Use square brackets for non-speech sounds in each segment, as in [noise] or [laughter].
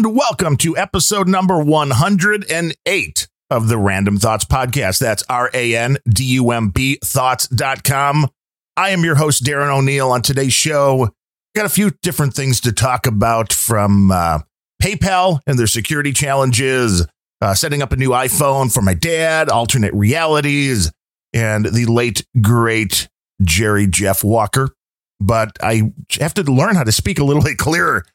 And welcome to episode number 108 of the Random Thoughts Podcast. That's R A N D U M B thoughts.com. I am your host, Darren O'Neill. On today's show, got a few different things to talk about from uh, PayPal and their security challenges, uh, setting up a new iPhone for my dad, alternate realities, and the late, great Jerry Jeff Walker. But I have to learn how to speak a little bit clearer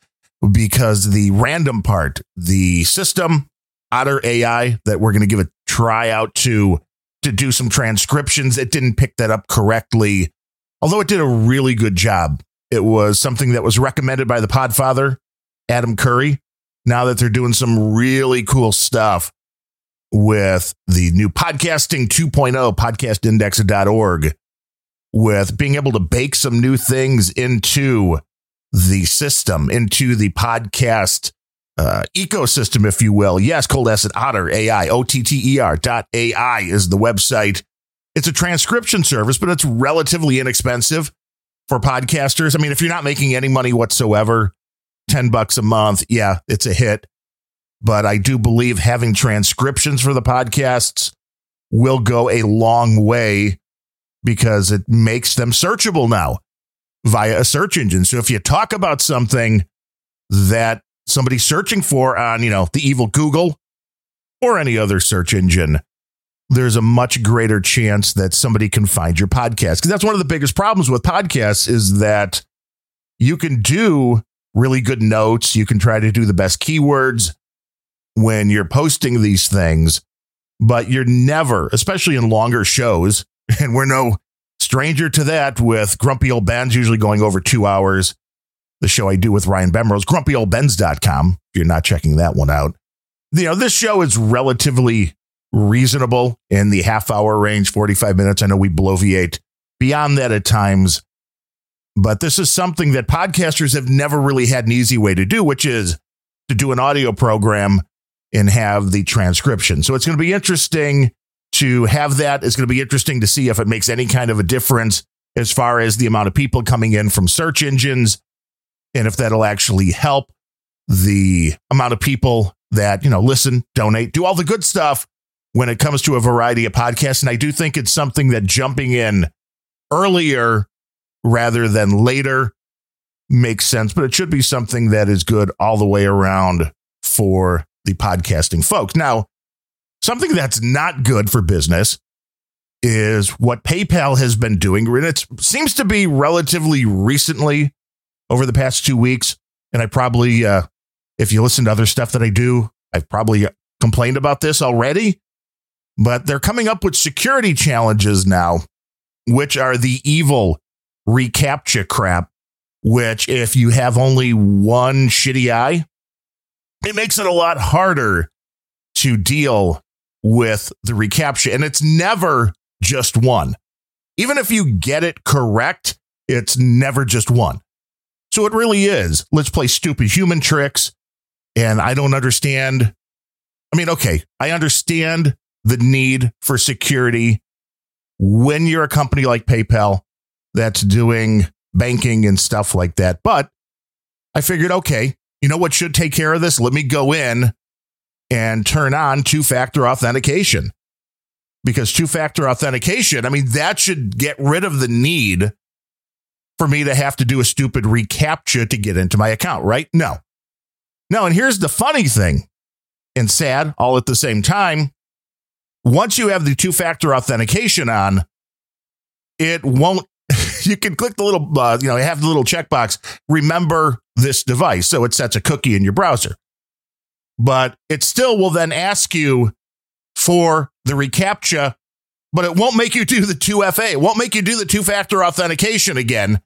because the random part, the system, Otter AI, that we're going to give a try out to to do some transcriptions, it didn't pick that up correctly. Although it did a really good job. It was something that was recommended by the Podfather, Adam Curry. Now that they're doing some really cool stuff with the new podcasting 2.0, podcastindex.org, with being able to bake some new things into the system, into the podcast uh, ecosystem, if you will. Yes, Cold Acid Otter AI, O T T E R dot AI is the website. It's a transcription service, but it's relatively inexpensive for podcasters. I mean, if you're not making any money whatsoever, 10 bucks a month, yeah, it's a hit. But I do believe having transcriptions for the podcasts will go a long way because it makes them searchable now via a search engine. So if you talk about something that somebody's searching for on, you know, the evil Google or any other search engine, there's a much greater chance that somebody can find your podcast. Because that's one of the biggest problems with podcasts is that you can do really good notes. You can try to do the best keywords when you're posting these things, but you're never, especially in longer shows, [laughs] and we're no stranger to that with Grumpy Old Ben's usually going over two hours. The show I do with Ryan Bemrose, grumpyoldbens.com, if you're not checking that one out. You know, this show is relatively reasonable in the half hour range, 45 minutes. I know we bloviate beyond that at times, but this is something that podcasters have never really had an easy way to do, which is to do an audio program and have the transcription. So it's going to be interesting to have that. It's going to be interesting to see if it makes any kind of a difference as far as the amount of people coming in from search engines and if that'll actually help the amount of people that, you know, listen, donate, do all the good stuff when it comes to a variety of podcasts. And I do think it's something that jumping in earlier rather than later makes sense, but it should be something that is good all the way around for the podcasting folks. Now, something that's not good for business is what PayPal has been doing. And it seems to be relatively recently over the past two weeks. And I probably, uh, if you listen to other stuff that I do, I've probably complained about this already. But they're coming up with security challenges now, which are the evil reCAPTCHA crap, which if you have only one shitty eye, it makes it a lot harder to deal with the reCAPTCHA. And it's never just one. Even if you get it correct, it's never just one. So it really is. Let's play stupid human tricks. And I don't understand. I mean, okay, I understand the need for security when you're a company like PayPal that's doing banking and stuff like that. But I figured, okay, you know what should take care of this? Let me go in and turn on two factor authentication. Because two factor authentication, I mean, that should get rid of the need for me to have to do a stupid reCAPTCHA to get into my account, right? No. No, and here's the funny thing and sad all at the same time. Once you have the two factor authentication on, it won't, [laughs] you can click the little, uh, you know, have the little checkbox, remember this device. So it sets a cookie in your browser. But it still will then ask you for the reCAPTCHA but it won't make you do the 2FA. It won't make you do the two factor authentication again,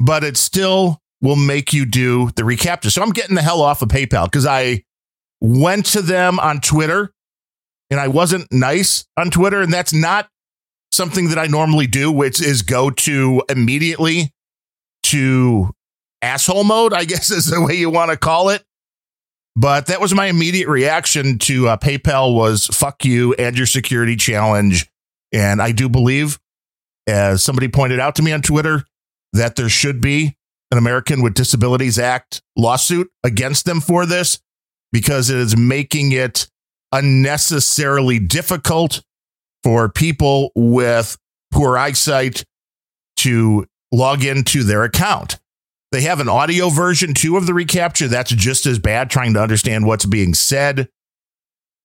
but it still will make you do the reCAPTCHA. So I'm getting the hell off of PayPal because I went to them on Twitter and I wasn't nice on Twitter. And that's not something that I normally do, which is go to immediately to asshole mode, I guess [laughs] is the way you want to call it. But that was my immediate reaction to uh, PayPal was fuck you and your security challenge. And I do believe, as somebody pointed out to me on Twitter, that there should be an American with Disabilities Act lawsuit against them for this because it is making it unnecessarily difficult for people with poor eyesight to log into their account. They have an audio version too of the reCAPTCHA. that's just as bad, trying to understand what's being said.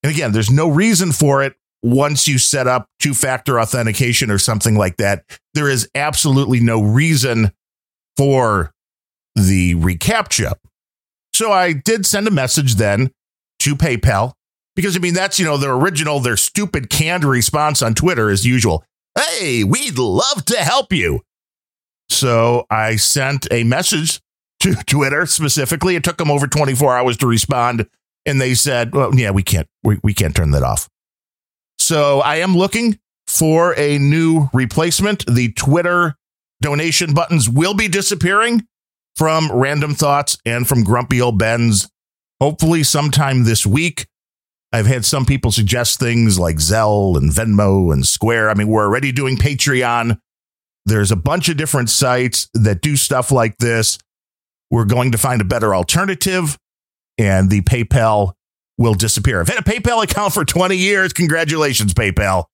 And again, there's no reason for it once you set up two factor authentication or something like that. There is absolutely no reason for the reCAPTCHA. So I did send a message then to PayPal because I mean, that's, you know, their original, their stupid canned response on Twitter as usual. Hey, we'd love to help you. So I sent a message to [laughs] Twitter specifically. It took them over 24 hours to respond. And they said, well, yeah, we can't, we, we can't turn that off. So I am looking for a new replacement. The Twitter donation buttons will be disappearing from Random Thoughts and from Grumpy Old Ben's, hopefully sometime this week. I've had some people suggest things like Zelle and Venmo and Square. I mean, we're already doing Patreon. There's a bunch of different sites that do stuff like this. We're going to find a better alternative, and the PayPal will disappear. I've had a PayPal account for 20 years. Congratulations, PayPal.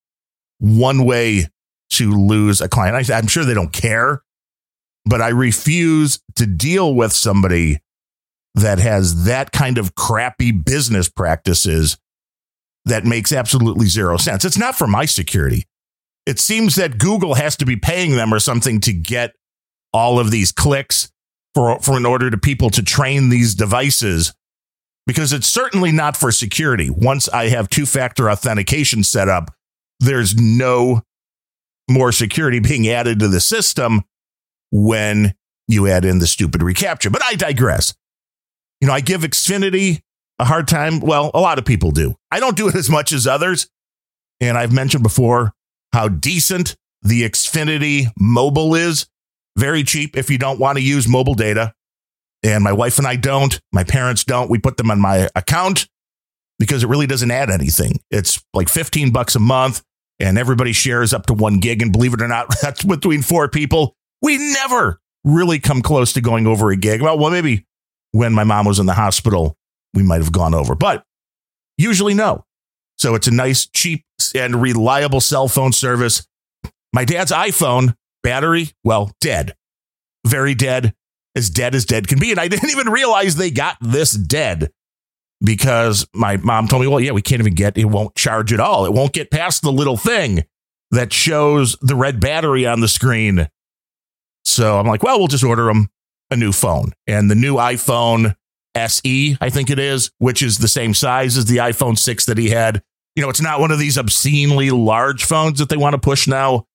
One way to lose a client. I, am sure they don't care, but I refuse to deal with somebody that has that kind of crappy business practices that makes absolutely zero sense. It's not for my security. It seems that Google has to be paying them or something to get all of these clicks for, for in order to people to train these devices because it's certainly not for security. Once I have two factor authentication set up, there's no more security being added to the system when you add in the stupid reCAPTCHA. But I digress. You know, I give Xfinity a hard time? Well, a lot of people do. I don't do it as much as others. And I've mentioned before how decent the Xfinity mobile is. Very cheap if you don't want to use mobile data. And my wife and I don't. My parents don't. We put them on my account because it really doesn't add anything. It's like 15 bucks a month and everybody shares up to one gig. And believe it or not, [laughs] that's between four people. We never really come close to going over a gig. Well, well, maybe when my mom was in the hospital we might have gone over, but usually no. So it's a nice, cheap, and reliable cell phone service. My dad's iPhone battery, well, dead. Very dead. As dead as dead can be. And I [laughs] didn't even realize they got this dead because my mom told me, well, yeah, we can't even get it, won't charge at all. It won't get past the little thing that shows the red battery on the screen. So I'm like, well, we'll just order them a new phone. And the new iPhone SE, I think it is, which is the same size as the iPhone 6 that he had. You know, it's not one of these obscenely large phones that they want to push now,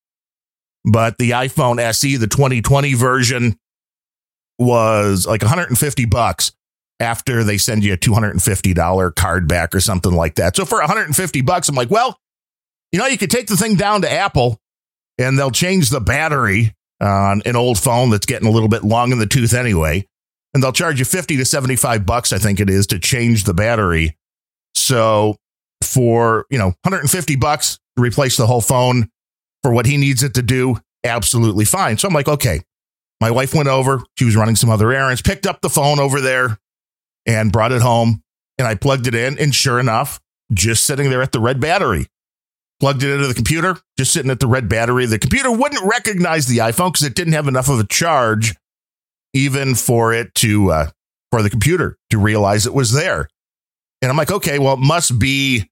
but the iPhone SE, the 2020 version, was like 150 bucks after they send you a $250 card back or something like that. So for 150 bucks, I'm like, well, you know, you could take the thing down to Apple and they'll change the battery on an old phone that's getting a little bit long in the tooth anyway and they'll charge you 50 to 75 bucks, I think it is, to change the battery. So for, you know, 150 bucks replace the whole phone for what he needs it to do, absolutely fine. So I'm like, okay. My wife went over, she was running some other errands, picked up the phone over there and brought it home. And I plugged it in, and sure enough, just sitting there at the red battery. Plugged it into the computer, just sitting at the red battery. The computer wouldn't recognize the iPhone because it didn't have enough of a charge even for it to uh, for the computer to realize it was there. And I'm like, okay, well, it must be,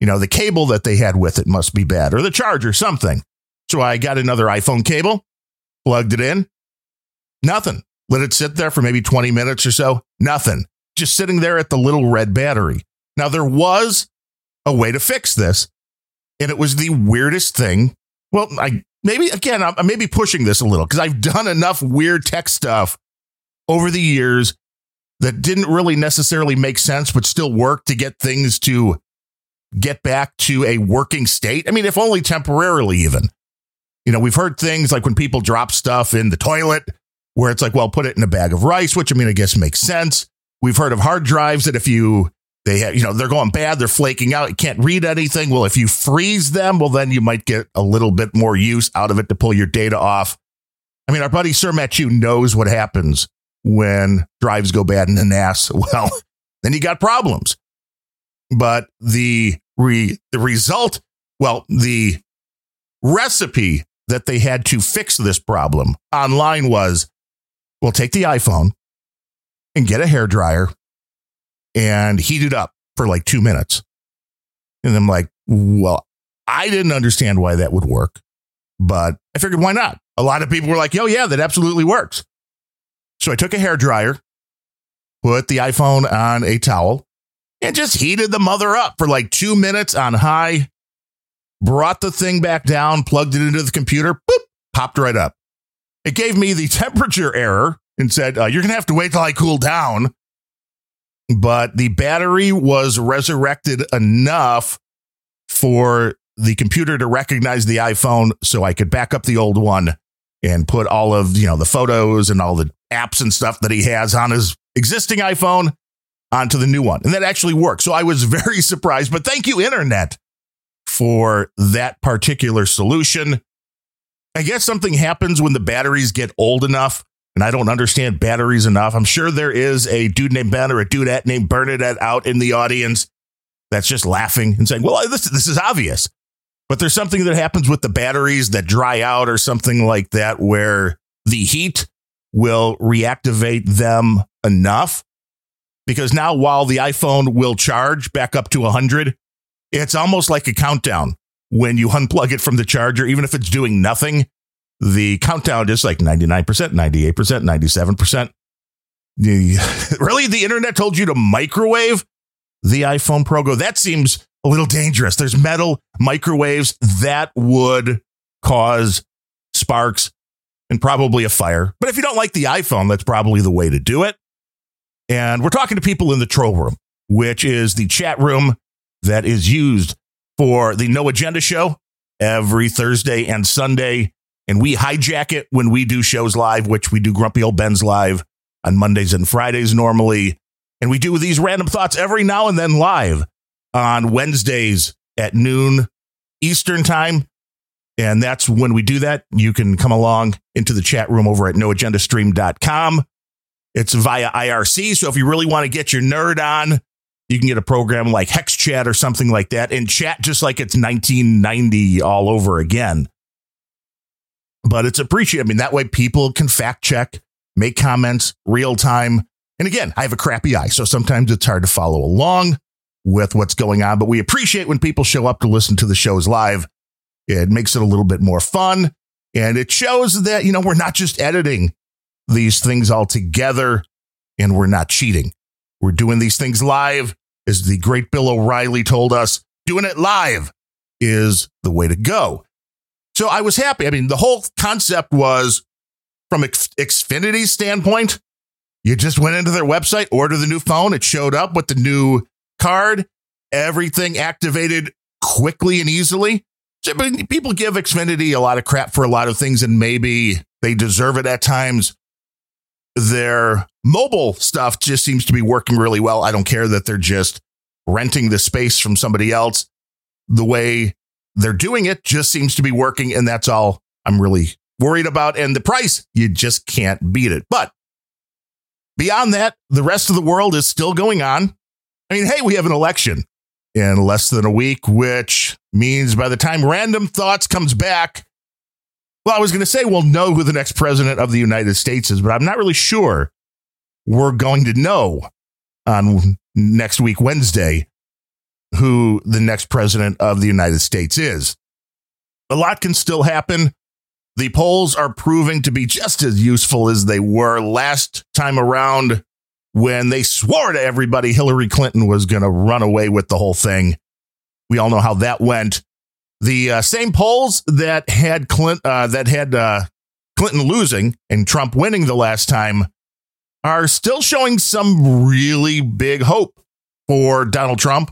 you know, the cable that they had with it must be bad or the charger, something. So I got another iPhone cable, plugged it in, nothing. Let it sit there for maybe 20 minutes or so, nothing. Just sitting there at the little red battery. Now, there was a way to fix this, and it was the weirdest thing. Well, I maybe again, I'm maybe pushing this a little because I've done enough weird tech stuff over the years that didn't really necessarily make sense, but still work to get things to get back to a working state. I mean, if only temporarily, even. You know, we've heard things like when people drop stuff in the toilet where it's like, well, put it in a bag of rice, which I mean, I guess makes sense. We've heard of hard drives that if you they have, you know, they're going bad, they're flaking out, you can't read anything. Well, if you freeze them, well, then you might get a little bit more use out of it to pull your data off. I mean, our buddy Sir Matthew knows what happens when drives go bad in the NAS. [laughs] Well, then you got problems. But the re, the result, well, the recipe that they had to fix this problem online was, well, take the iPhone and get a hair dryer and heat it up for like two minutes. And I'm like, well, I didn't understand why that would work, but I figured why not? A lot of people were like, oh, yeah, that absolutely works. So I took a hair dryer, put the iPhone on a towel, and just heated the mother up for like two minutes on high, brought the thing back down, plugged it into the computer, boop, popped right up. It gave me the [laughs] temperature error and said, uh, You're going to have to wait till I cool down. But the battery was resurrected enough for the computer to recognize the iPhone so I could back up the old one and put all of, you know, the photos and all the apps and stuff that he has on his existing iPhone onto the new one. And that actually worked. So I was [laughs] very surprised, but thank you internet for that particular solution. I guess something happens when the batteries get old enough and I don't understand batteries enough. I'm sure there is a dude named Ben or a dudette named Bernadette out in the audience that's just laughing and saying, well, this, this is obvious. But there's something that happens with the batteries that dry out or something like that where the heat will reactivate them enough. Because now, while the iPhone will charge back up to 100, it's almost like a countdown when you [laughs] unplug it from the charger, even if it's doing nothing. The countdown is like 99%, 98%, 97%. really? The internet told you to microwave the iPhone Pro Go? That seems a little dangerous. There's metal microwaves that would cause sparks and probably a fire. But if you don't like the iPhone, that's probably the way to do it. And we're talking to people in the troll room, which is the chat room that is used for the No Agenda show every Thursday and Sunday. And we hijack it when we do shows live, which we do Grumpy Old Ben's live on Mondays and Fridays normally. And we do these random thoughts every now and then live on Wednesdays at noon Eastern time. And that's when we do that. You can come along into the chat room over at noagendastream.com. It's via IRC. So if you really want to get your nerd on, you can get a program like HexChat or something like that and chat just like it's 1990 all over again. But it's appreciated. I mean, that way people can fact check, make comments real time. And again, I have a crappy eye, so sometimes it's hard to follow along with what's going on, but we appreciate when people show up to listen to the shows live. It makes it a little bit more fun. And it shows that, you know, we're not just editing these things all together and we're not cheating. We're doing these things live as the great Bill O'Reilly told us, doing it live is the way to go. So I was happy. I mean, the whole concept was from Xfinity's standpoint, you just went into their website, ordered the new phone, it showed up with the new card, everything activated quickly and easily. So, people give Xfinity a lot of crap for a lot of things, and maybe they deserve it at times. Their mobile stuff just seems to be working really well. I don't care that they're just renting the space from somebody else. The way they're doing it just seems to be working. And that's all I'm really worried about. And the price, you just can't beat it. But beyond that, the rest of the world is still going on. I mean, hey, we have an election in less than a week, which means by the time Random Thoughts comes back, well, I was going to say we'll know who the next president of the United States is, but I'm not really sure we're going to know on next week, Wednesday, who the next president of the United States is. A lot can still happen. The polls are proving to be just as useful as they were last time around when they swore to everybody Hillary Clinton was going to run away with the whole thing. We all know how that went. The uh, same polls that had Clint uh, that had uh, Clinton losing and Trump winning the last time are still showing some really big hope for Donald Trump,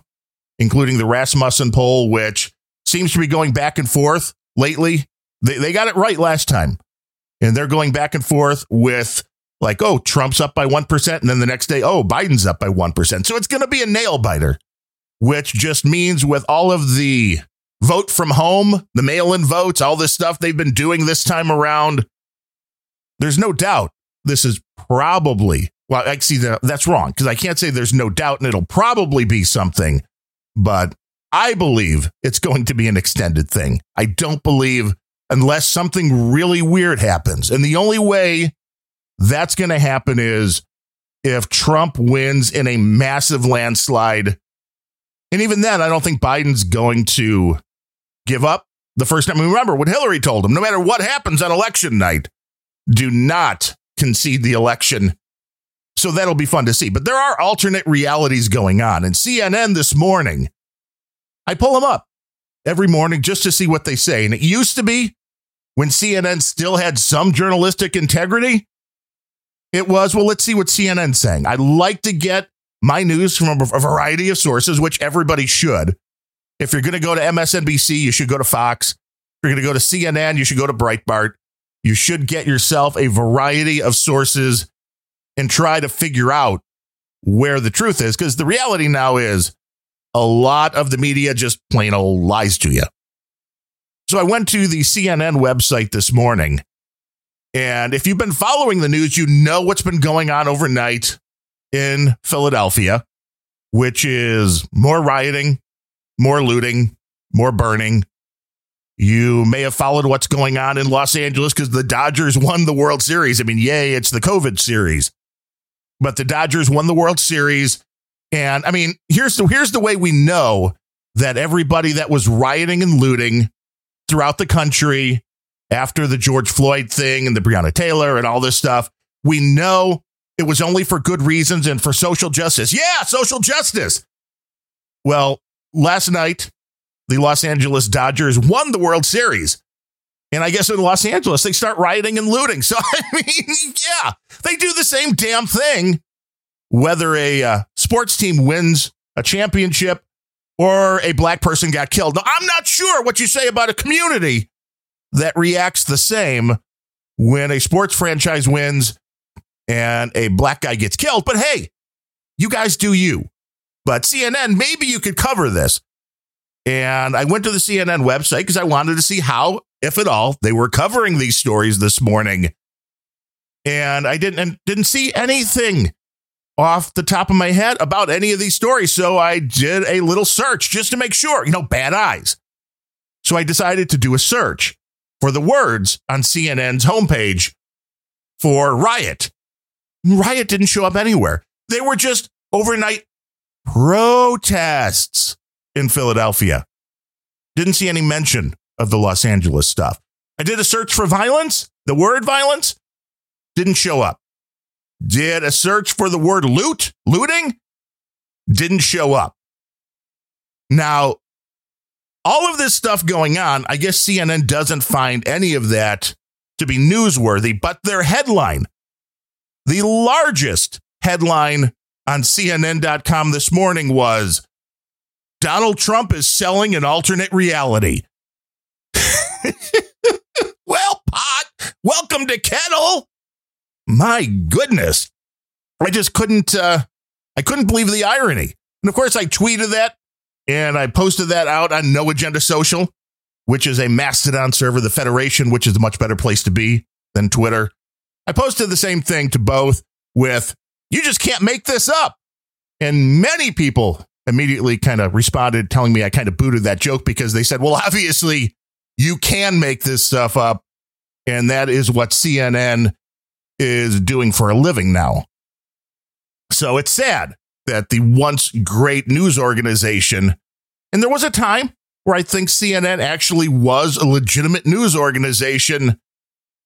including the Rasmussen poll, which seems to be going back and forth lately. They, they got it right last time. And they're going back and forth with like, oh, Trump's up by 1%. And then the next day, oh, Biden's up by 1%. So it's going to be a nail biter, which just means with all of the vote from home, the mail in votes, all this stuff they've been doing this time around, there's no doubt this is probably, well, I see that that's wrong because I can't say there's no doubt and it'll probably be something, but I believe it's going to be an extended thing. I don't believe unless something really weird happens. And the only way that's going to happen is if Trump wins in a massive landslide. And even then, I don't think Biden's going to give up the first time. Remember what Hillary told him no matter what happens on election night, do not concede the election. So that'll be fun to see. But there are alternate realities going on. And CNN this morning, I pull them up every morning just to see what they say. And it used to be when CNN still had some journalistic integrity, it was, well, let's see what CNN's saying. I like to get my news from a variety of sources, which everybody should. If you're going to go to MSNBC, you should go to Fox. If you're going to go to CNN, you should go to Breitbart. You should get yourself a variety of sources and try to figure out where the truth is. Because the reality now is a lot of the media just plain old lies to you. So I went to the CNN website this morning and if you've been following the news, you know what's been going on overnight in Philadelphia, which is more rioting, more looting, more burning. You may have followed what's going on in Los Angeles because the Dodgers won the World Series. I mean, yay, it's the COVID series. But the Dodgers won the World Series. And I mean, here's the here's the way we know that everybody that was rioting and looting throughout the country after the George Floyd thing and the Breonna Taylor and all this stuff, we know it was only for good reasons and for social justice. Yeah, social justice. Well, last night, the Los Angeles Dodgers won the World Series. And I guess in Los Angeles, they start rioting and looting. [laughs] So, I mean, yeah, they do the same damn thing, whether a uh, sports team wins a championship or a black person got killed. Now, I'm not sure what you say about a community that reacts the same when a sports franchise wins and a black guy gets killed. But hey, you guys do you. But CNN, maybe you could cover this. And I went to the CNN website because I wanted to see how, if at all, they were covering these stories this morning. And I didn't didn't see anything off the top of my head about any of these stories. So I did a little search just to make sure, you know, bad eyes. So I decided to do a search for the words on CNN's homepage for Riot. Riot didn't show up anywhere. They were just overnight protests in Philadelphia. Didn't see any mention of the Los Angeles stuff. I did a search for violence, the word violence, didn't show up. Did a search for the word loot, looting, didn't show up. Now, all of this stuff going on, I guess CNN doesn't find any of that to be newsworthy, but their headline, the largest headline on CNN.com this morning was Donald Trump is selling an alternate reality. well, pot, welcome to Kettle. My goodness. I just couldn't uh I couldn't believe the irony. And of course I tweeted that and I posted that out on No Agenda Social, which is a Mastodon server, the Federation, which is a much better place to be than Twitter. I posted the same thing to both with, you just can't make this up. And many people immediately kind of responded, telling me I kind of booted that joke because they said, well, obviously, you can make this stuff up. And that is what CNN is doing for a living now. So it's sad that the once great news organization, and there was a time where I think CNN actually was a legitimate news organization,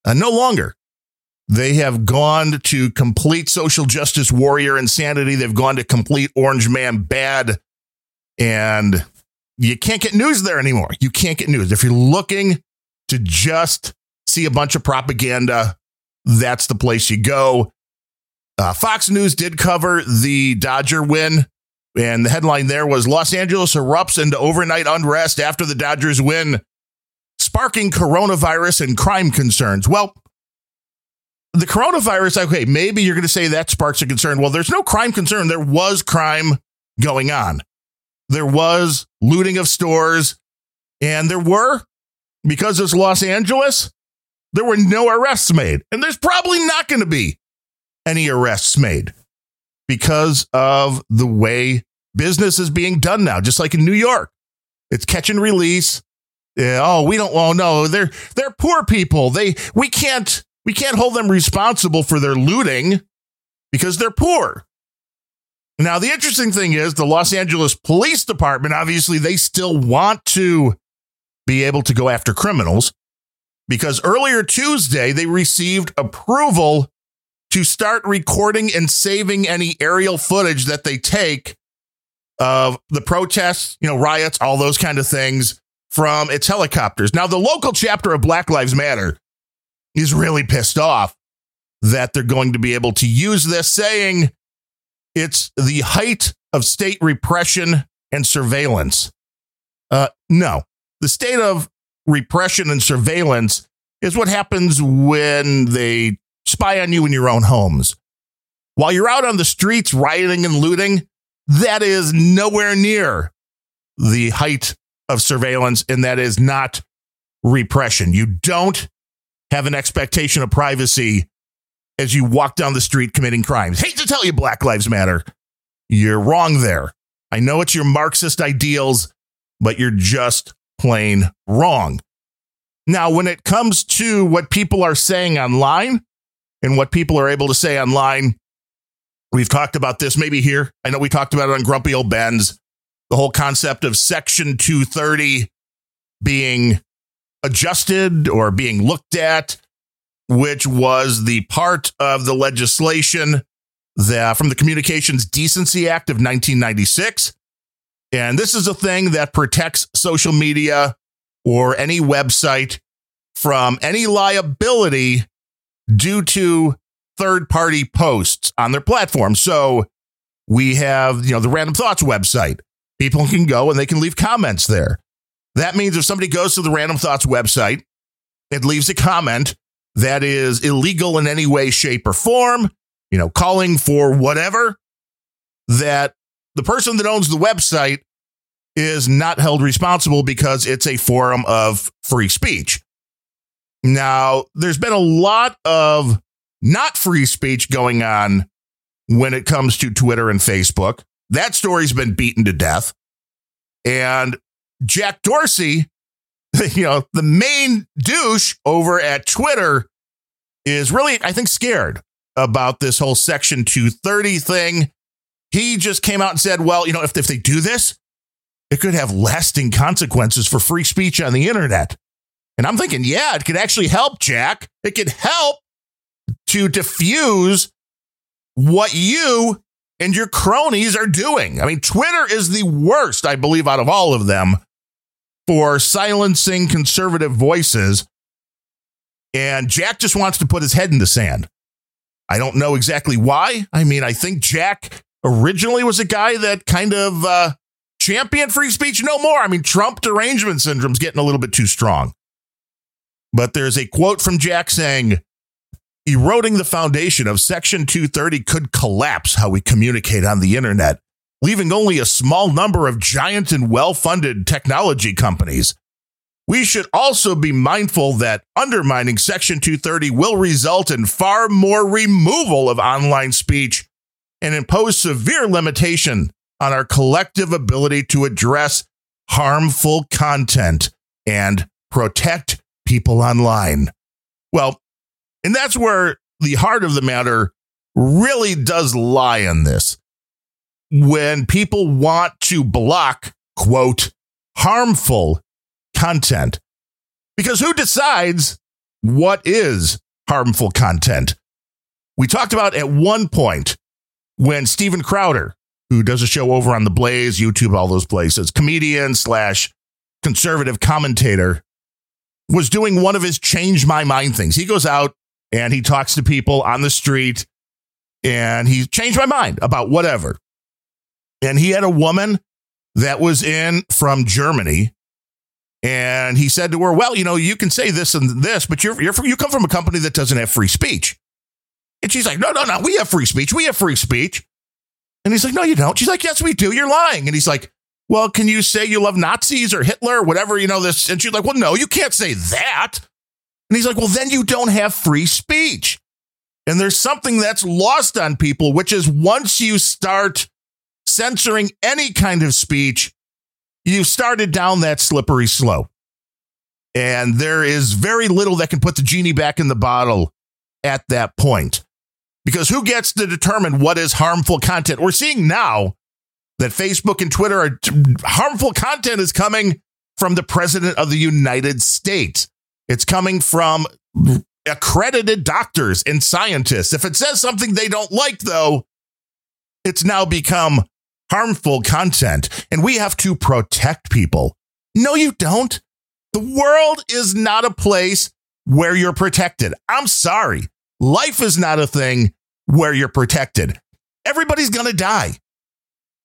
uh, no longer. They have gone to complete social justice warrior insanity. They've gone to complete orange man bad. And you can't get news there anymore. You can't get news. If you're looking to just see a bunch of propaganda, that's the place you go. Uh, Fox News did cover the Dodger win, and the headline there was Los Angeles erupts into overnight unrest after the Dodgers win, sparking coronavirus and crime concerns. Well, the coronavirus, okay, maybe you're going to say that sparks a concern. Well, there's no crime concern. There was crime going on. There was looting of stores, and there were, because it's Los Angeles, there were no arrests made. And there's probably not going to be any arrests made because of the way business is being done now, just like in New York. It's catch and release. Yeah, oh, we don't. Oh no, they're they're poor people. They we can't we can't hold them responsible for their looting because they're poor. Now, the interesting thing is the Los Angeles Police Department, obviously, they still want to be able to go after criminals because earlier Tuesday, they received approval to start recording and saving any aerial footage that they take of the protests, you know, riots, all those kind of things from its helicopters. Now, the local chapter of Black Lives Matter is really pissed off that they're going to be able to use this, saying it's the height of state repression and surveillance. Uh, no, the state of repression and surveillance is what happens when they spy on you in your own homes. While you're out on the streets rioting and looting, that is nowhere near the height of surveillance, and that is not repression. You don't have an expectation of privacy as you walk down the street committing crimes. Hate to tell you, Black Lives Matter. You're wrong there. I know it's your Marxist ideals, but you're just plain wrong. Now, when it comes to what people are saying online and what people are able to say online, we've talked about this maybe here. I know we talked about it on Grumpy Old Ben's, the whole concept of Section 230 being adjusted or being looked at which was the part of the legislation that from the Communications Decency Act of 1996. And this is a thing that protects social media or any website from any liability due to third party posts on their platform. So we have, you know, the Random Thoughts website. People can go and they can leave comments there. That means if somebody goes to the Random Thoughts website and leaves a comment, that is illegal in any way, shape, or form, you know, calling for whatever, that the person that owns the website is not held responsible because it's a forum of free speech. Now, there's been a lot of not free speech going on when it comes to Twitter and Facebook. That story's been beaten to death. And Jack Dorsey [laughs] you know, the main douche over at Twitter is really, I think, scared about this whole Section 230 thing. He just came out and said, well, you know, if, if they do this, it could have lasting consequences for free speech on the internet. And I'm thinking, yeah, it could actually help, Jack. It could help to diffuse what you and your cronies are doing. I mean, Twitter is the worst, I believe, out of all of them for silencing conservative voices. And Jack just wants to put his head in the sand. I don't know exactly why. I mean, I think Jack originally was a guy that kind of uh, championed free speech no more. I mean, Trump derangement syndrome's getting a little bit too strong. But there's a quote from Jack saying, eroding the foundation of Section 230 could collapse how we communicate on the internet leaving only a small number of giant and well funded technology companies. We should also be mindful that undermining Section 230 will result in far more removal of online speech and impose severe limitation on our collective ability to address harmful content and protect people online. Well, and that's where the heart of the matter really does lie in this when people want to block, quote, harmful content. Because who decides what is harmful content? We talked about at one point when Steven Crowder, who does a show over on the Blaze, YouTube, all those places, comedian slash conservative commentator, was doing one of his change my mind things. He goes out and he talks to people on the street and he changed my mind about whatever. And he had a woman that was in from Germany. And he said to her, Well, you know, you can say this and this, but you're, you're you come from a company that doesn't have free speech. And she's like, No, no, no, we have free speech. We have free speech. And he's like, No, you don't. She's like, Yes, we do. You're lying. And he's like, Well, can you say you love Nazis or Hitler or whatever, you know, this? And she's like, Well, no, you can't say that. And he's like, well, then you don't have free speech. And there's something that's lost on people, which is once you start censoring any kind of speech, you've started down that slippery slope. And there is very little that can put the genie back in the bottle at that point. Because who gets to determine what is harmful content? We're seeing now that Facebook and Twitter are harmful content is coming from the president of the United States. It's coming from accredited doctors and scientists. If it says something they don't like, though, it's now become harmful content, and we have to protect people. No, you don't. The world is not a place where you're protected. I'm sorry. Life is not a thing where you're protected. Everybody's going to die.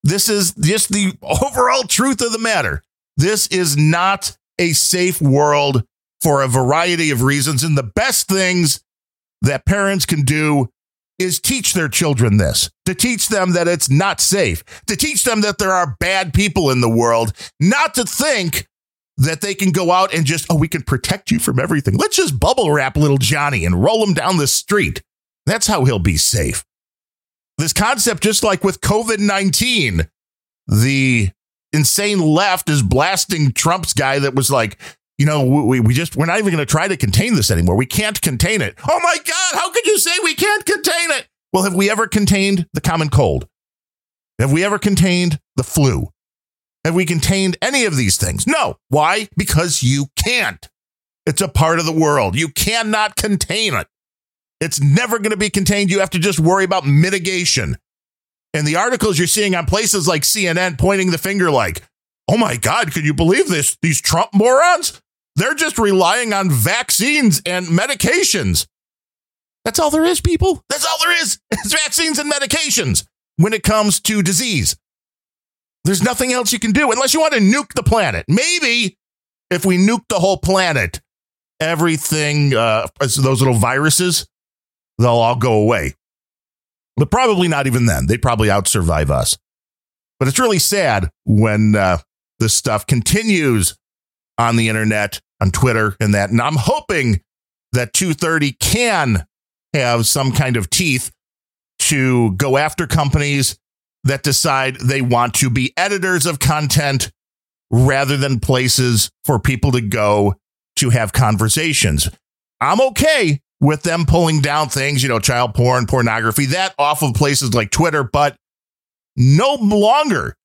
This is just the overall truth of the matter. This is not a safe world for a variety of reasons. And the best things that parents can do is teach their children this, to teach them that it's not safe, to teach them that there are bad people in the world, not to think that they can go out and just, oh, we can protect you from everything. Let's just bubble wrap little Johnny and roll him down the street. That's how he'll be safe. This concept, just like with COVID 19, the insane left is blasting Trump's guy that was like, you know, we, we just, we're not even going to try to contain this anymore. We can't contain it. Oh my God, how could you say we can't contain it? Well, have we ever contained the common cold? Have we ever contained the flu? Have we contained any of these things? No. Why? Because you can't. It's a part of the world. You cannot contain it. It's never going to be contained. You have to just worry about mitigation. And the articles you're seeing on places like CNN pointing the finger like, oh my God, could you believe this? These Trump morons? They're just relying on vaccines and medications. That's all there is, people. That's all there is. [laughs] It's vaccines and medications when it comes to disease. There's nothing else you can do unless you want to nuke the planet. Maybe if we nuke the whole planet, everything, uh, those little viruses, they'll all go away. But probably not even then. They'd probably outsurvive us. But it's really sad when uh, this stuff continues on the internet, on Twitter, and that. And I'm hoping that 230 can have some kind of teeth to go after companies that decide they want to be editors of content rather than places for people to go to have conversations. I'm okay with them pulling down things, you know, child porn, pornography, that off of places like Twitter, but no longer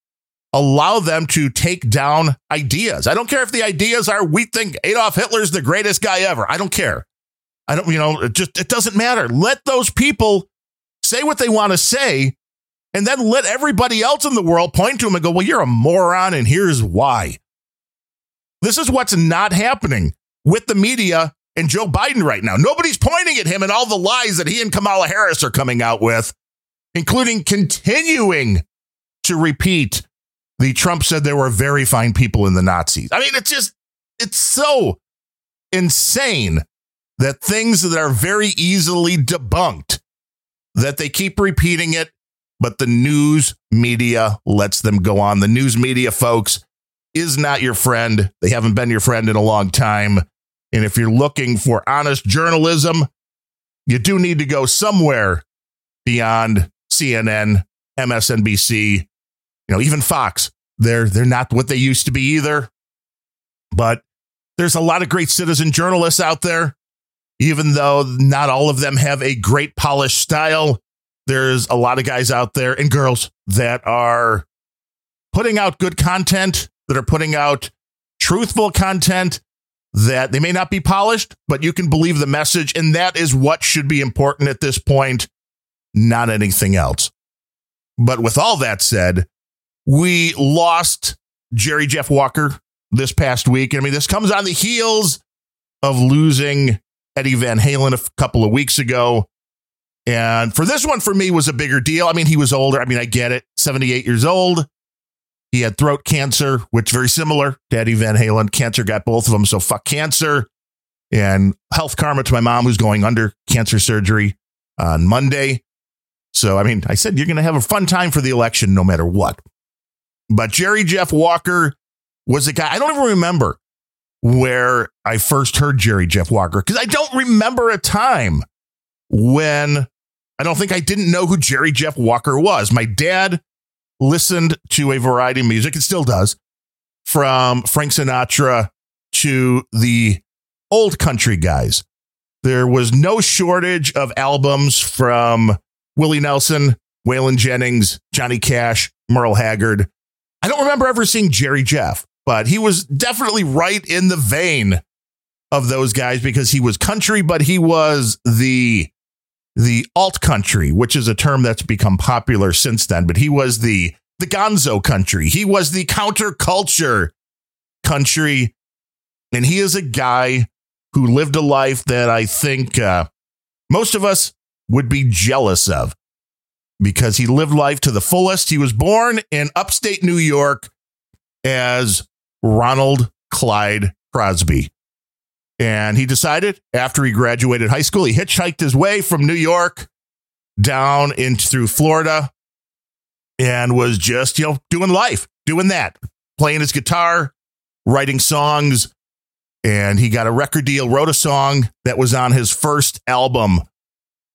allow them to take down ideas. I don't care if the ideas are we think Adolf Hitler's the greatest guy ever. I don't care. I don't, you know, it just it doesn't matter. Let those people say what they want to say and then let everybody else in the world point to him and go, "Well, you're a moron and here's why." This is what's not happening with the media and Joe Biden right now. Nobody's pointing at him and all the lies that he and Kamala Harris are coming out with, including continuing to repeat the Trump said there were very fine people in the Nazis. I mean, it's just, it's so insane that things that are very easily debunked that they keep repeating it, but the news media lets them go on. The news media, folks, is not your friend. They haven't been your friend in a long time. And if you're looking for honest journalism, you do need to go somewhere beyond CNN, MSNBC, you know, even Fox. They're they're not what they used to be either. But there's a lot of great citizen journalists out there, even though not all of them have a great polished style. There's a lot of guys out there and girls that are putting out good content, that are putting out truthful content that they may not be polished, but you can believe the message. And that is what should be important at this point, not anything else. But with all that said, we lost Jerry Jeff Walker this past week. I mean, this comes on the heels of losing Eddie Van Halen a couple of weeks ago. And for this one, for me, was a bigger deal. I mean, he was older. I mean, I get it, 78 years old. He had throat cancer, which very similar Eddie Van Halen. Cancer got both of them. So fuck cancer and health karma to my mom, who's going under cancer surgery on Monday. So, I mean, I said you're going to have a fun time for the election no matter what. But Jerry Jeff Walker was a guy, I don't even remember where I first heard Jerry Jeff Walker because I don't remember a time when I don't think I didn't know who Jerry Jeff Walker was. My dad listened to a variety of music, it still does, from Frank Sinatra to the old country guys. There was no shortage of albums from Willie Nelson, Waylon Jennings, Johnny Cash, Merle Haggard. I don't remember ever seeing Jerry Jeff, but he was definitely right in the vein of those guys because he was country, but he was the the alt country, which is a term that's become popular since then. But he was the the Gonzo country. He was the counterculture country, and he is a guy who lived a life that I think uh, most of us would be jealous of because he lived life to the fullest. He was born in upstate New York as Ronald Clyde Crosby. And he decided after he graduated high school, he hitchhiked his way from New York down into through Florida and was just, you know, doing life, doing that, playing his guitar, writing songs. And he got a record deal, wrote a song that was on his first album,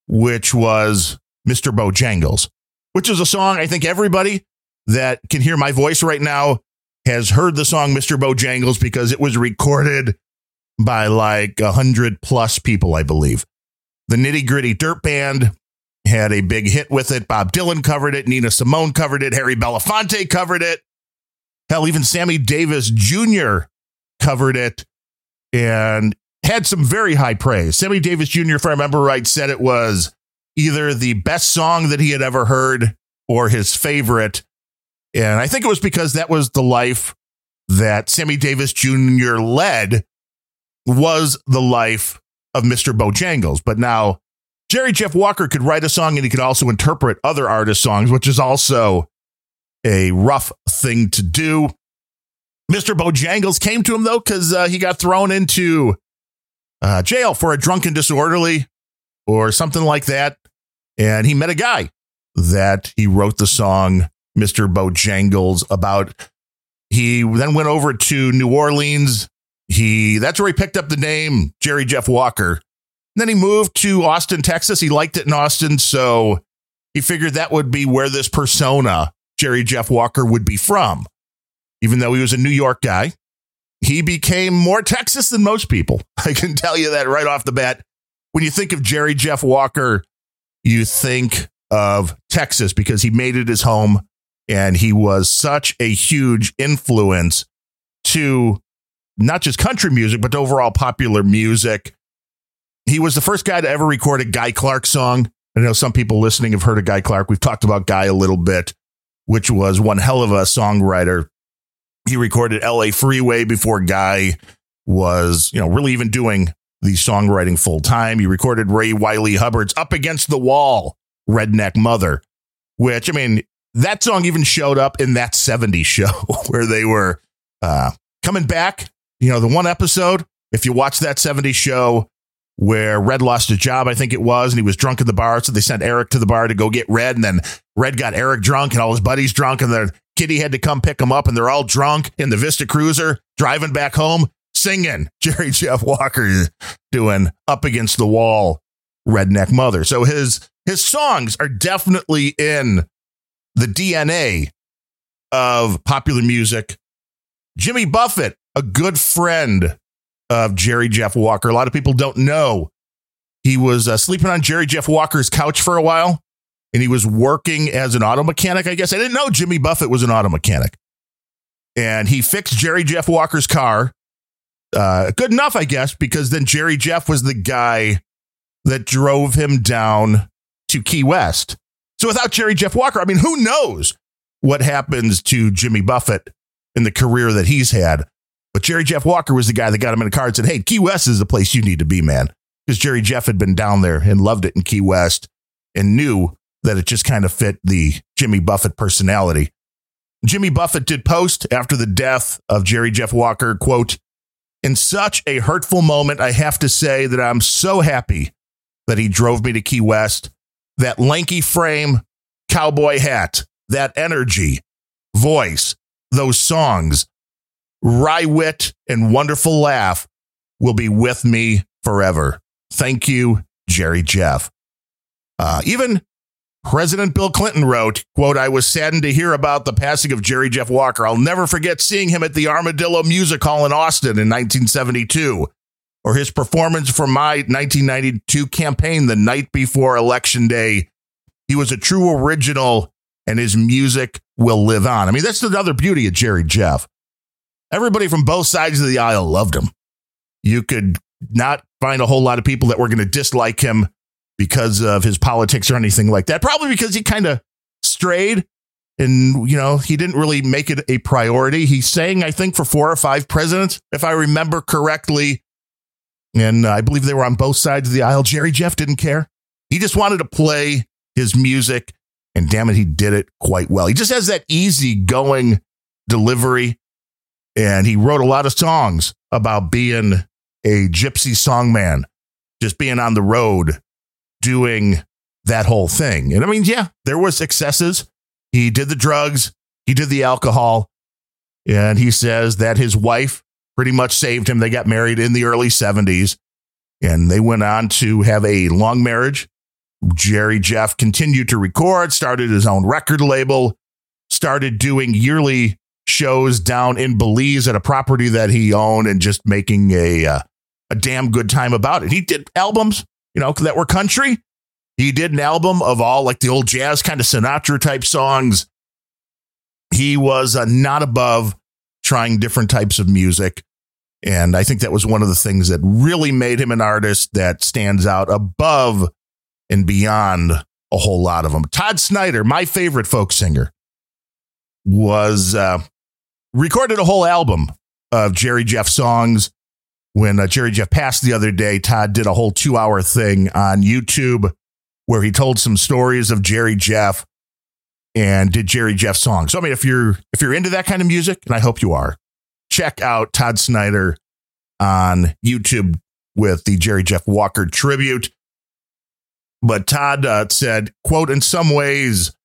which was Mr. Bojangles, which is a song I think everybody that can hear my voice right now has heard the song Mr. Bojangles because it was recorded by like a hundred plus people, I believe. The Nitty Gritty Dirt Band had a big hit with it. Bob Dylan covered it. Nina Simone covered it. Harry Belafonte covered it. Hell, even Sammy Davis Jr. covered it and had some very high praise. Sammy Davis Jr., if I remember right, said it was either the best song that he had ever heard or his favorite. And I think it was because that was the life that Sammy Davis Jr. led was the life of Mr. Bojangles. But now Jerry Jeff Walker could write a song and he could also interpret other artists' songs, which is also a rough thing to do. Mr. Bojangles came to him though because uh, he got thrown into uh, jail for a drunken disorderly or something like that. And he met a guy that he wrote the song Mr. Bojangles about. He then went over to New Orleans. He that's where he picked up the name Jerry Jeff Walker. then he moved to Austin, Texas. He liked it in Austin, so he figured that would be where this persona, Jerry Jeff Walker, would be from. Even though he was a New York guy, he became more Texas than most people. [laughs] I can tell you that right off the bat. When you think of Jerry Jeff Walker, you think of Texas because he made it his home and he was such a huge influence to not just country music, but overall popular music. He was the first guy to ever record a Guy Clark song. I know some people listening have heard of Guy Clark. We've talked about Guy a little bit, which was one hell of a songwriter. He recorded LA Freeway before Guy was, you know, really even doing the songwriting full time. He recorded Ray Wylie Hubbard's Up Against the Wall, Redneck Mother, which, I mean, that song even showed up in that 70s show [laughs] where they were uh, coming back. You know, the one episode, if you watch that 70s show where Red lost a job, I think it was, and he was drunk in the bar. So they sent Eric to the bar to go get Red. And then Red got Eric drunk and all his buddies drunk. And then Kitty had to come pick him up. And they're all drunk in the Vista Cruiser driving back home singing [laughs] Jerry Jeff Walker doing up against the wall redneck mother. So his his songs are definitely in the DNA of popular music. Jimmy Buffett, a good friend of Jerry Jeff Walker. A lot of people don't know he was uh, sleeping on Jerry Jeff Walker's couch for a while and he was working as an auto mechanic. I guess I didn't know Jimmy Buffett was an auto mechanic. And he fixed Jerry Jeff Walker's car uh, good enough, I guess, because then Jerry Jeff was the guy that drove him down to Key West. So without Jerry Jeff Walker, I mean, who knows what happens to Jimmy Buffett in the career that he's had? But Jerry Jeff Walker was the guy that got him in a car and said, Hey, Key West is the place you need to be, man. Because Jerry Jeff had been down there and loved it in Key West and knew that it just kind of fit the Jimmy Buffett personality. Jimmy Buffett did post after the death of Jerry Jeff Walker, quote, in such a hurtful moment, I have to say that I'm so happy that he drove me to Key West. That lanky frame, cowboy hat, that energy, voice, those songs. Wry wit, and wonderful laugh will be with me forever. Thank you, Jerry Jeff. Uh, even President Bill Clinton wrote, quote, I was saddened to hear about the passing of Jerry Jeff Walker. I'll never forget seeing him at the Armadillo Music Hall in Austin in 1972 or his performance for my 1992 campaign the night before election day. He was a true original and his music will live on. I mean, that's another beauty of Jerry Jeff. Everybody from both sides of the aisle loved him. You could not find a whole lot of people that were going to dislike him because of his politics or anything like that. Probably because he kind of strayed and, you know, he didn't really make it a priority. He sang, I think, for four or five presidents, if I remember correctly. And uh, I believe they were on both sides of the aisle. Jerry Jeff didn't care. He just wanted to play his music. And damn it, he did it quite well. He just has that easy going delivery. And he wrote a lot of songs about being a gypsy songman, just being on the road doing that whole thing. And I mean, yeah, there was excesses. He did the drugs, he did the alcohol, and he says that his wife pretty much saved him. They got married in the early 70s and they went on to have a long marriage. Jerry Jeff continued to record, started his own record label, started doing yearly shows down in Belize at a property that he owned and just making a uh, a damn good time about it. He did albums, you know, that were country. He did an album of all like the old jazz kind of Sinatra type songs. He was uh, not above trying different types of music. And I think that was one of the things that really made him an artist that stands out above and beyond a whole lot of them. Todd Snider, my favorite folk singer, was uh, recorded a whole album of Jerry Jeff songs when uh, Jerry Jeff passed the other day, Todd did a whole two hour thing on YouTube where he told some stories of Jerry Jeff and did Jerry Jeff songs. So I mean, if you're if you're into that kind of music, and I hope you are, check out Todd Snider on YouTube with the Jerry Jeff Walker tribute. But Todd uh, said, "quote In some ways,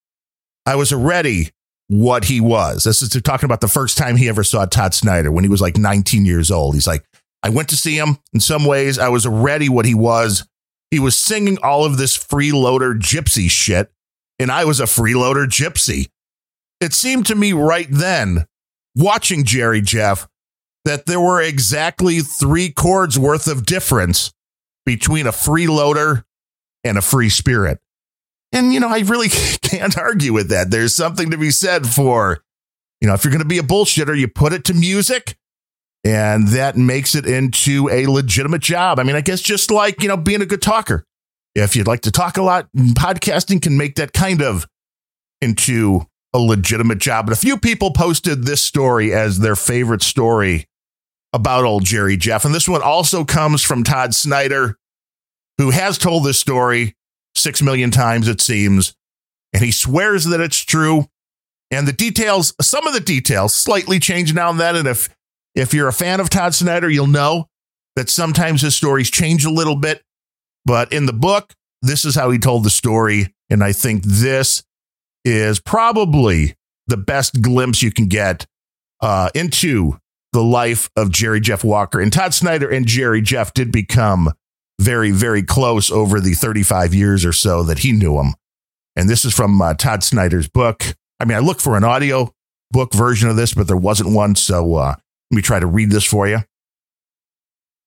I was already what he was." This is talking about the first time he ever saw Todd Snider when he was like 19 years old. He's like, I went to see him. In some ways, I was already what he was. He was singing all of this freeloader gypsy shit, and I was a freeloader gypsy. It seemed to me right then, watching Jerry Jeff, that there were exactly three chords worth of difference between a freeloader and a free spirit. And, you know, I really [laughs] can't argue with that. There's something to be said for, you know, if you're going to be a bullshitter, you put it to music and that makes it into a legitimate job. I mean, I guess just like, you know, being a good talker. If you'd like to talk a lot, podcasting can make that kind of into a legitimate job. But a few people posted this story as their favorite story about old Jerry Jeff. And this one also comes from Todd Snider, who has told this story six million times, it seems. And he swears that it's true. And the details, some of the details slightly change now and then. And if if you're a fan of Todd Snider, you'll know that sometimes his stories change a little bit. But in the book, this is how he told the story. And I think this is probably the best glimpse you can get uh, into the life of Jerry Jeff Walker. And Todd Snider and Jerry Jeff did become very, very close over the 35 years or so that he knew him. And this is from uh, Todd Snider's book. I mean, I looked for an audio book version of this, but there wasn't one. So uh, let me try to read this for you.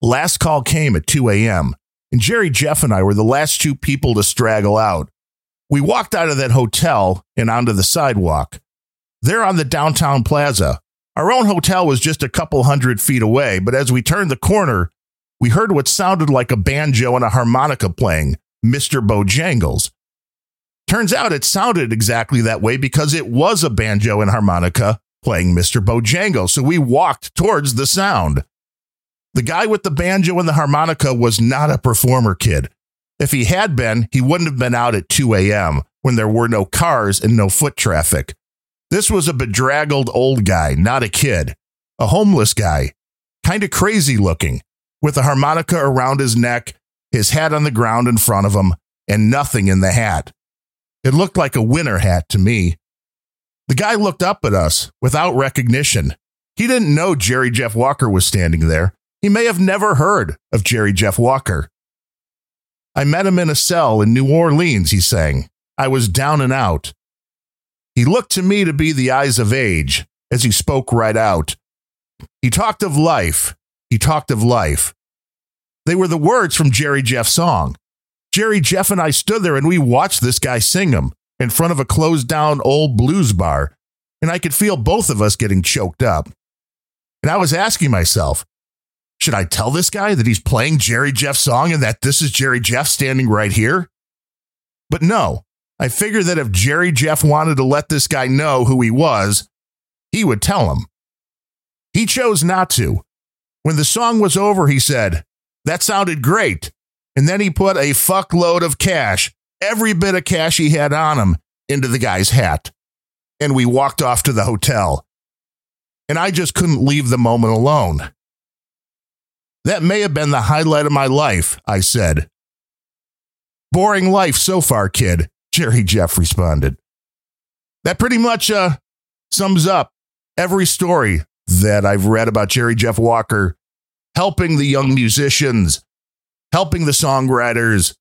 Last call came at 2 a.m., and Jerry, Jeff, and I were the last two people to straggle out. We walked out of that hotel and onto the sidewalk. There on the downtown plaza, our own hotel was just a couple hundred feet away, but as we turned the corner, we heard what sounded like a banjo and a harmonica playing, Mr. Bojangles. Turns out it sounded exactly that way because it was a banjo and harmonica playing Mr. Bojangle. So we walked towards the sound. The guy with the banjo and the harmonica was not a performer kid. If he had been, he wouldn't have been out at 2 a.m. when there were no cars and no foot traffic. This was a bedraggled old guy, not a kid, a homeless guy, kind of crazy looking, with a harmonica around his neck, his hat on the ground in front of him, and nothing in the hat. It looked like a winter hat to me. The guy looked up at us without recognition. He didn't know Jerry Jeff Walker was standing there. He may have never heard of Jerry Jeff Walker. I met him in a cell in New Orleans, he sang. I was down and out. He looked to me to be the eyes of age as he spoke right out. He talked of life. He talked of life. They were the words from Jerry Jeff's song. Jerry Jeff and I stood there and we watched this guy sing them in front of a closed down old blues bar, and I could feel both of us getting choked up. And I was asking myself, should I tell this guy that he's playing Jerry Jeff's song and that this is Jerry Jeff standing right here? But no, I figured that if Jerry Jeff wanted to let this guy know who he was, he would tell him. He chose not to. When the song was over, he said, That sounded great. And then he put a fuckload of cash, every bit of cash he had on him, into the guy's hat. And we walked off to the hotel. And I just couldn't leave the moment alone. That may have been the highlight of my life, I said. Boring life so far, kid, Jerry Jeff responded. That pretty much uh, sums up every story that I've read about Jerry Jeff Walker helping the young musicians, helping the songwriters.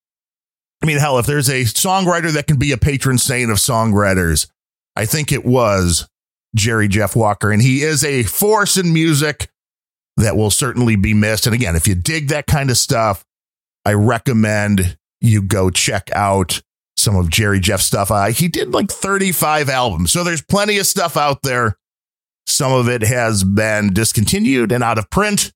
I mean, hell, if there's a songwriter that can be a patron saint of songwriters, I think it was Jerry Jeff Walker. And he is a force in music that will certainly be missed. And again, if you dig that kind of stuff, I recommend you go check out some of Jerry Jeff's stuff. Uh, he did like 35 albums. So there's plenty of stuff out there. Some of it has been discontinued and out of print,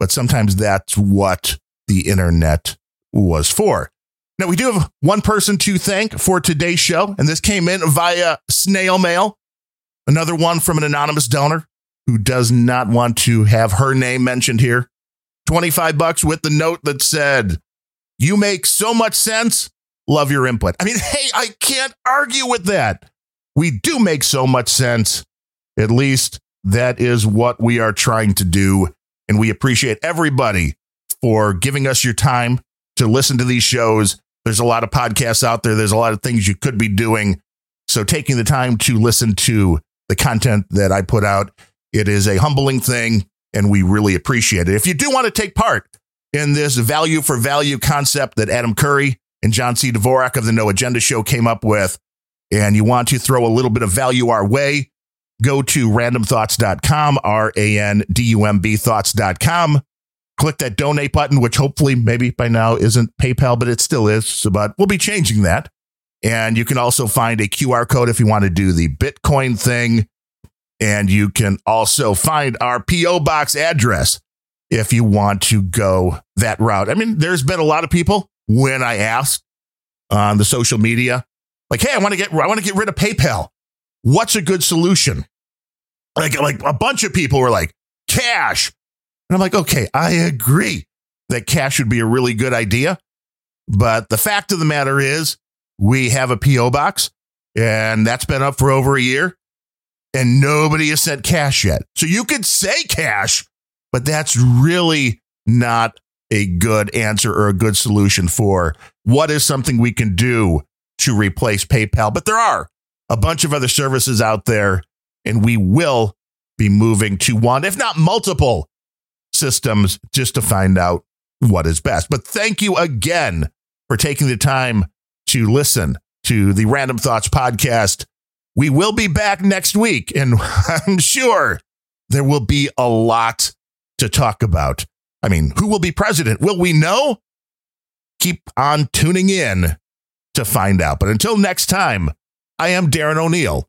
but sometimes that's what the internet was for. Now, we do have one person to thank for today's show, and this came in via snail mail. Another one from an anonymous donor who does not want to have her name mentioned here. 25 bucks with the note that said, You make so much sense. Love your input. I mean, [laughs] hey, I can't argue with that. We do make so much sense. At least that is what we are trying to do. And we appreciate everybody for giving us your time to listen to these shows. There's a lot of podcasts out there, there's a lot of things you could be doing. So, taking the time to listen to the content that I put out it is a humbling thing, and we really appreciate it. If you do want to take part in this value for value concept that Adam Curry and John C. Dvorak of the No Agenda Show came up with, and you want to throw a little bit of value our way, go to randumbthoughts.com, R A N D U M B thoughts.com. Click that donate button, which hopefully maybe by now isn't PayPal, but it still is. But we'll be changing that. And you can also find a QR code if you want to do the Bitcoin thing. And you can also find our P.O. box address if you want to go that route. I mean, there's been a lot of people when I asked on the social media, like, hey, I want to get I want to get rid of PayPal. What's a good solution? Like, like a bunch of people were like, cash. And I'm like, okay, I agree that cash would be a really good idea. But the fact of the matter is, we have a P.O. box, and that's been up for over a year and nobody has sent cash yet. So you could say cash, but that's really not a good answer or a good solution for what is something we can do to replace PayPal. But there are a bunch of other services out there, and we will be moving to one, if not multiple systems, just to find out what is best. But thank you again for taking the time to listen to the Randumb Thoughts podcast. We will be back next week, and [laughs] I'm sure there will be a lot to talk about. I mean, who will be president? Will we know? Keep on tuning in to find out. But until next time, I am Darren O'Neill.